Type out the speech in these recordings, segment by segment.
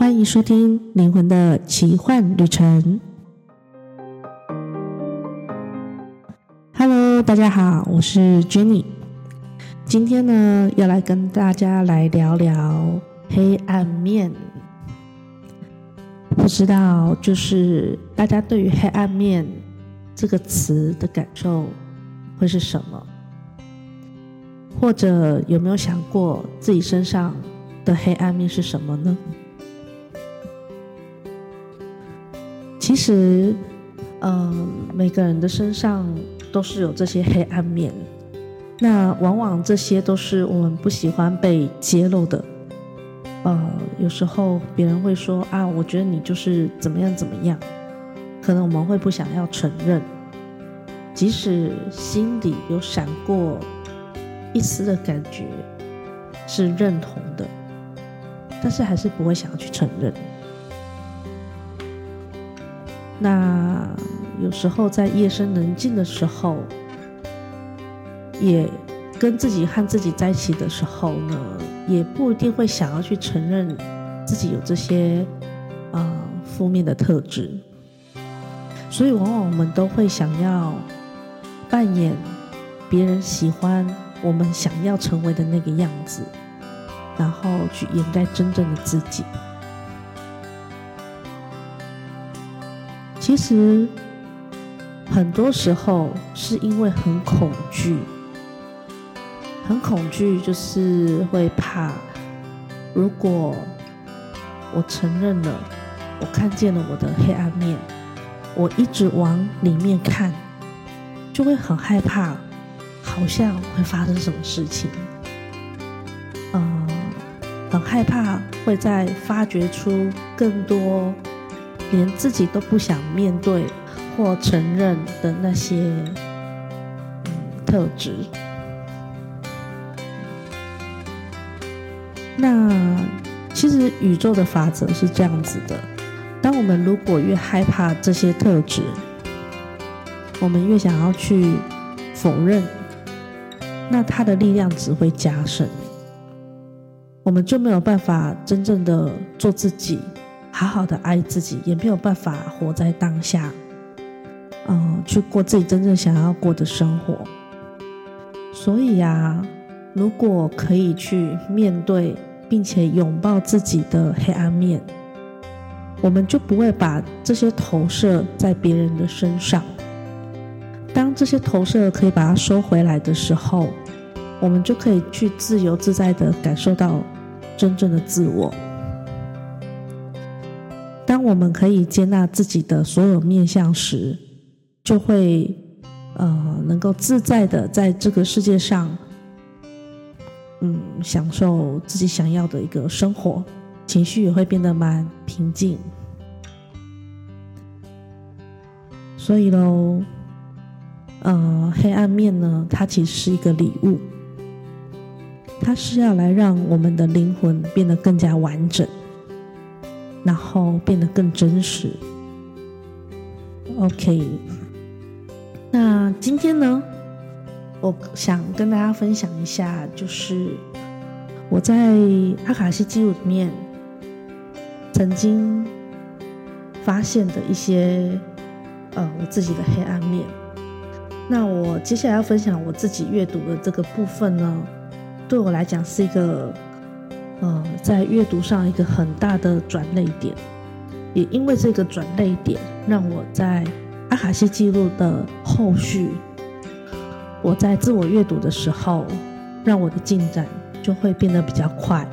欢迎收听《灵魂的奇幻旅程》。Hello，大家好，我是 Jenny。今天呢，要来跟大家来聊聊黑暗面。不知道，就是大家对于“黑暗面”这个词的感受会是什么？或者有没有想过自己身上的黑暗面是什么呢？其实，嗯、呃，每个人的身上都是有这些黑暗面。那往往这些都是我们不喜欢被揭露的。呃，有时候别人会说啊，我觉得你就是怎么样怎么样，可能我们会不想要承认，即使心里有闪过。一丝的感觉是认同的，但是还是不会想要去承认。那有时候在夜深人静的时候，也跟自己和自己在一起的时候呢，也不一定会想要去承认自己有这些啊、呃、负面的特质，所以往往我们都会想要扮演别人喜欢。我们想要成为的那个样子，然后去掩盖真正的自己。其实很多时候是因为很恐惧，很恐惧，就是会怕，如果我承认了，我看见了我的黑暗面，我一直往里面看，就会很害怕。好像会发生什么事情，嗯，很害怕会再发掘出更多连自己都不想面对或承认的那些特质。那其实宇宙的法则是这样子的：当我们如果越害怕这些特质，我们越想要去否认。那它的力量只会加深，我们就没有办法真正的做自己，好好的爱自己，也没有办法活在当下，嗯，去过自己真正想要过的生活。所以呀，如果可以去面对并且拥抱自己的黑暗面，我们就不会把这些投射在别人的身上。当这些投射可以把它收回来的时候，我们就可以去自由自在的感受到真正的自我。当我们可以接纳自己的所有面相时，就会呃能够自在的在这个世界上，嗯，享受自己想要的一个生活，情绪也会变得蛮平静。所以喽。呃，黑暗面呢，它其实是一个礼物，它是要来让我们的灵魂变得更加完整，然后变得更真实。OK，那今天呢，我想跟大家分享一下，就是我在阿卡西记录里面曾经发现的一些呃我自己的黑暗面。那我接下来要分享我自己阅读的这个部分呢，对我来讲是一个，呃，在阅读上一个很大的转捩点，也因为这个转捩点，让我在阿卡西记录的后续，我在自我阅读的时候，让我的进展就会变得比较快，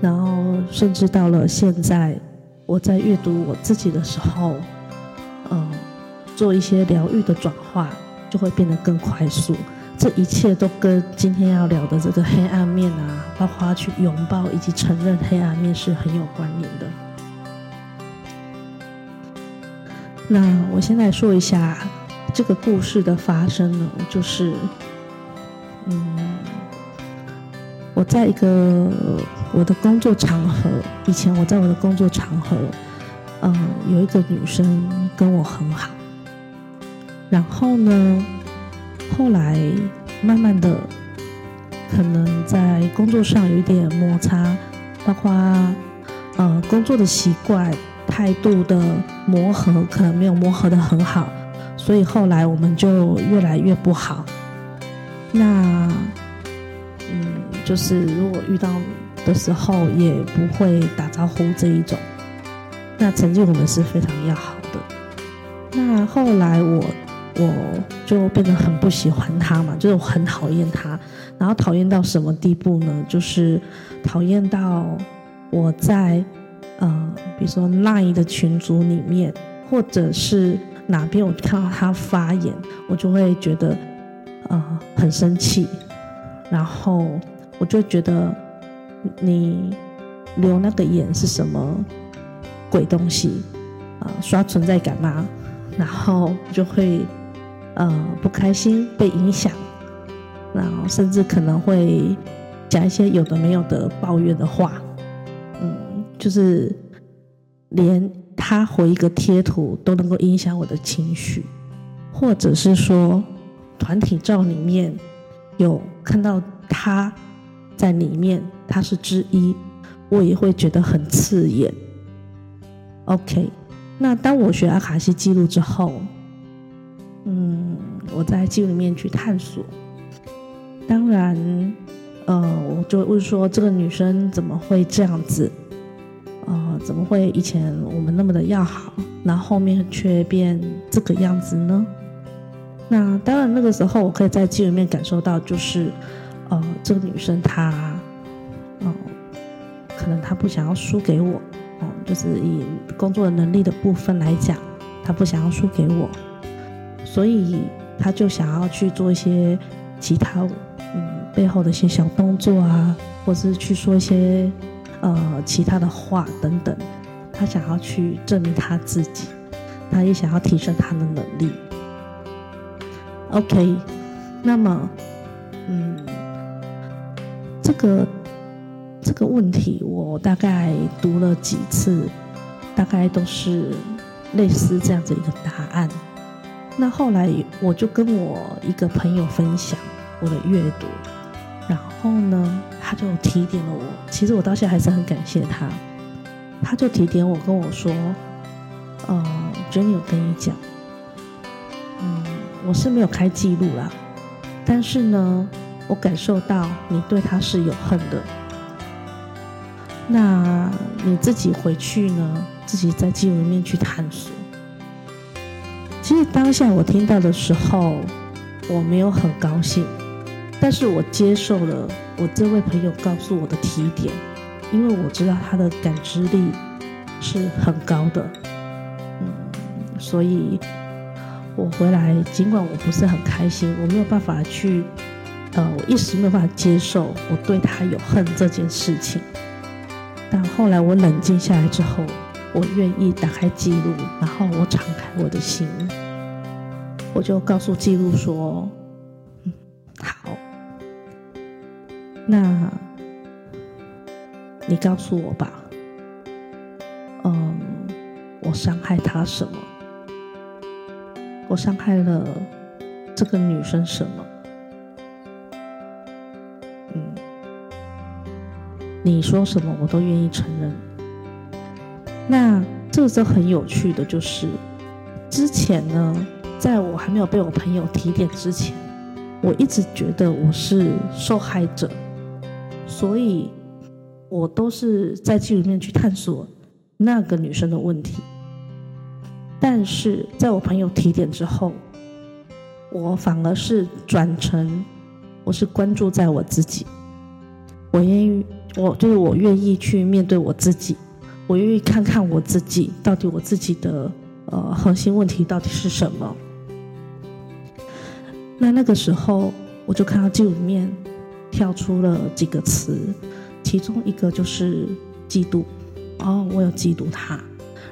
然后甚至到了现在，我在阅读我自己的时候，呃，做一些疗愈的转化。就会变得更快速，这一切都跟今天要聊的这个黑暗面啊，包括去拥抱以及承认黑暗面是很有关联的。那我先来说一下这个故事的发生呢，就是，嗯，我在一个我的工作场合，以前我在我的工作场合，嗯，有一个女生跟我很好。然后呢，后来慢慢的，可能在工作上有一点摩擦，包括呃工作的习惯、态度的磨合，可能没有磨合的很好，所以后来我们就越来越不好。那嗯，就是如果遇到的时候也不会打招呼这一种。那曾经我们是非常要好的，那后来我我就变得很不喜欢他嘛，就是我很讨厌他，然后讨厌到什么地步呢？就是讨厌到我在呃，比如说 LINE 的群组里面，或者是哪边我看到他发言，我就会觉得呃很生气，然后我就觉得你留那个言是什么？鬼东西啊！刷存在感吗？然后就会呃不开心，被影响，然后甚至可能会讲一些有的没有的抱怨的话。嗯，就是连他回一个贴图都能够影响我的情绪，或者是说团体照里面有看到他在里面，他是之一，我也会觉得很刺眼。OK，那当我学阿卡西记录之后，嗯，我在记录里面去探索。当然，呃，我就问说，这个女生怎么会这样子？呃，怎么会以前我们那么的要好，那后面却变这个样子呢？那当然，那个时候我可以在记录里面感受到，就是，呃，这个女生她，哦、呃，可能她不想要输给我。就是以工作的能力的部分来讲，她不想要输给我，所以他就想要去做一些其他嗯背后的一些小动作啊，或是去说一些呃其他的话等等，他想要去证明他自己，他也想要提升他的能力。OK，那么嗯这个。这个问题我大概读了几次，大概都是类似这样子一个答案。那后来我就跟我一个朋友分享我的阅读，然后呢，他就提点了我。其实我到现在还是很感谢他，他就提点我跟我说：“呃，Jenny，我跟你讲，嗯，我是没有开记录啦，但是呢，我感受到你对他是有恨的。”那你自己回去呢？自己在记录里面去探索。其实当下我听到的时候，我没有很高兴，但是我接受了我这位朋友告诉我的提点，因为我知道他的感知力是很高的。嗯，所以我回来，尽管我不是很开心，我没有办法去，呃，我一时没有办法接受我对他有恨这件事情。但后来我冷静下来之后，我愿意打开记录，然后我敞开我的心，我就告诉记录说：“嗯，好，那你告诉我吧，嗯，我伤害他什么？我伤害了这个女生什么？”你说什么我都愿意承认。那这个时候很有趣的就是，之前呢，在我还没有被我朋友提点之前，我一直觉得我是受害者，所以我都是在记录里面去探索那个女生的问题。但是在我朋友提点之后，我反而是转成我是关注在我自己，我愿意。我就是我愿意去面对我自己，我愿意看看我自己到底我自己的呃核心问题到底是什么。那那个时候我就看到记录里面跳出了几个词，其中一个就是嫉妒，哦，我有嫉妒他，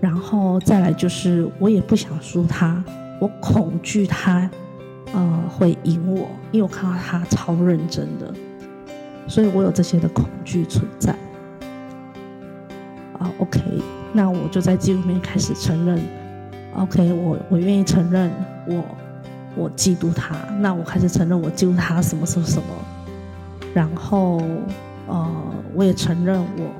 然后再来就是我也不想输他，我恐惧他呃会赢我，因为我看到他超认真的。所以我有这些的恐惧存在啊。OK，那我就在记录面开始承认。OK，我我愿意承认我我嫉妒他。那我开始承认我嫉妒他什么什么什么。然后呃，我也承认我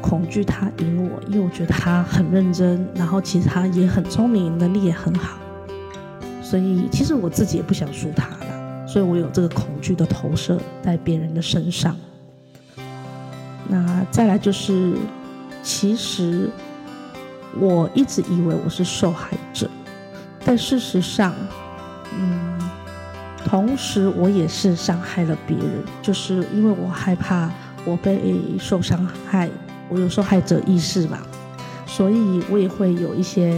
恐惧他赢我，因为我觉得他很认真，然后其实他也很聪明，能力也很好，所以其实我自己也不想输他了，所以我有这个恐惧的投射在别人的身上。那再来就是，其实我一直以为我是受害者，但事实上，嗯，同时我也是伤害了别人，就是因为我害怕。我被受伤害，我有受害者意识嘛，所以我也会有一些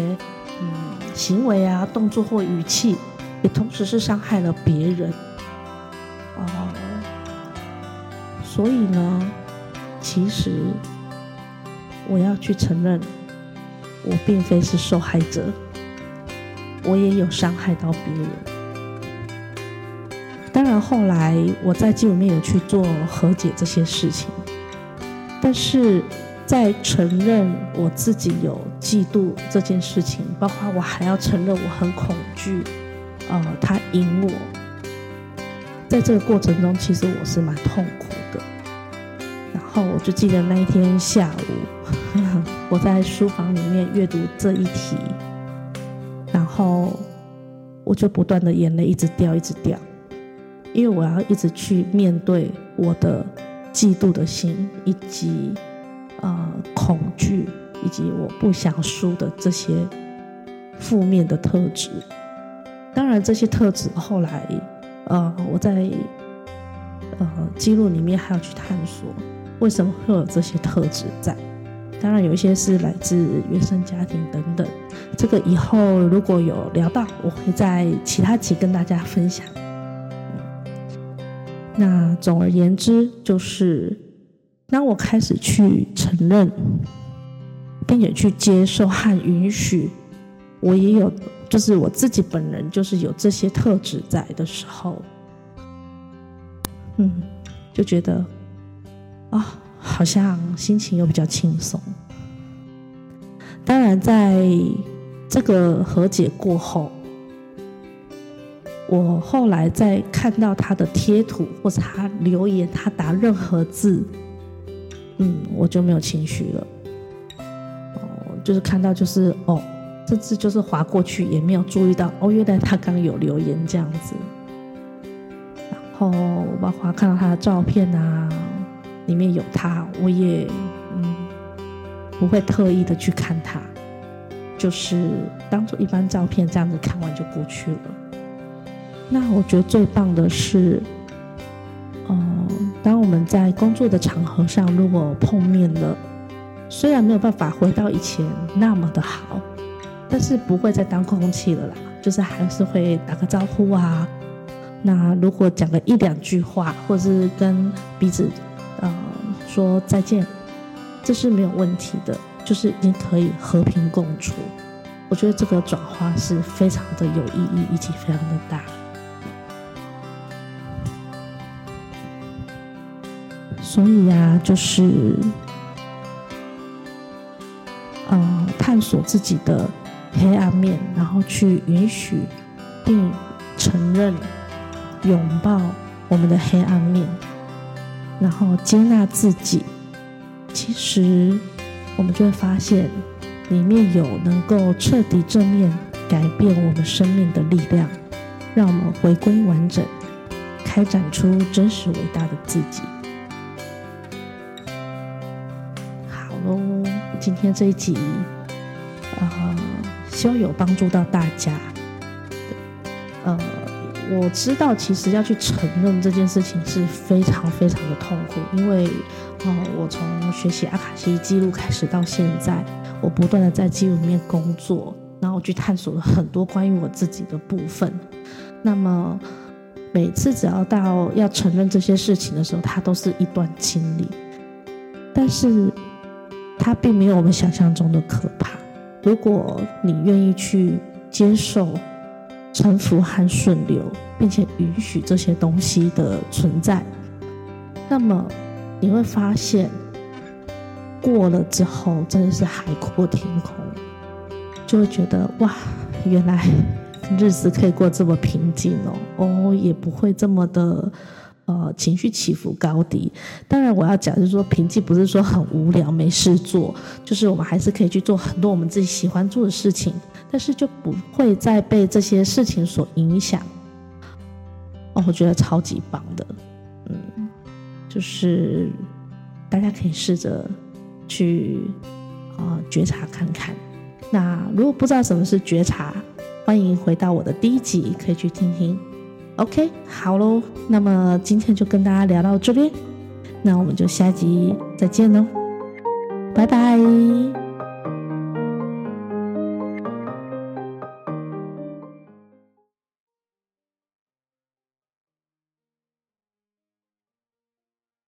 嗯行为啊、动作或语气，也同时是伤害了别人。哦，所以呢，其实我要去承认，我并非是受害者，我也有伤害到别人。当然，后来我在记录里面有去做和解这些事情，但是在承认我自己有嫉妒这件事情，包括我还要承认我很恐惧，呃，他赢我，在这个过程中，其实我是蛮痛苦的。然后我就记得那一天下午，我在书房里面阅读这一题，然后我就不断的眼泪一直掉，一直掉。因为我要一直去面对我的嫉妒的心，以及呃恐惧，以及我不想输的这些负面的特质。当然，这些特质后来呃我在呃记录里面还要去探索为什么会有这些特质在。当然，有一些是来自原生家庭等等。这个以后如果有聊到，我会在其他集跟大家分享。那总而言之，就是当我开始去承认，并且去接受和允许，我也有，就是我自己本人就是有这些特质在的时候，嗯，就觉得啊、好像心情又比较轻松。当然，在这个和解过后。我后来在看到他的贴图或者他留言，他打任何字，嗯，我就没有情绪了。哦，就是看到就是哦，这字就是划过去，也没有注意到哦，原来他刚有留言这样子。然后包括看到他的照片啊，里面有他，我也嗯不会特意的去看他，就是当做一般照片这样子看完就过去了。那我觉得最棒的是，嗯，当我们在工作的场合上如果碰面了，虽然没有办法回到以前那么的好，但是不会再当空气了啦，就是还是会打个招呼啊。那如果讲个一两句话，或者是跟彼此，呃，说再见，这是没有问题的，就是已经可以和平共处。我觉得这个转化是非常的有意义，以及非常的大。所以呀、啊，就是，呃，探索自己的黑暗面，然后去允许并承认、拥抱我们的黑暗面，然后接纳自己。其实，我们就会发现，里面有能够彻底正面改变我们生命的力量，让我们回归完整，开展出真实伟大的自己。好喽今天这一集，呃，希望有帮助到大家。我知道其实要去承认这件事情是非常非常的痛苦，因为，呃，我从学习阿卡西记录开始到现在，我不断的在记录里面工作，然后我去探索了很多关于我自己的部分。那么，每次只要到要承认这些事情的时候，它都是一段经历，但是。它并没有我们想象中的可怕。如果你愿意去接受、臣服和顺流，并且允许这些东西的存在，那么你会发现，过了之后真的是海阔天空，就会觉得哇，原来日子可以过这么平静哦，哦，也不会这么的呃情绪起伏高低。当然，我要讲就是说平静不是说很无聊没事做，就是我们还是可以去做很多我们自己喜欢做的事情，但是就不会再被这些事情所影响。哦，我觉得超级棒的，嗯，就是大家可以试着去啊、呃、觉察看看。那如果不知道什么是觉察，欢迎回到我的第一集，可以去听听。OK，好喽，那么今天就跟大家聊到这边，那我们就下集再见喽，拜拜。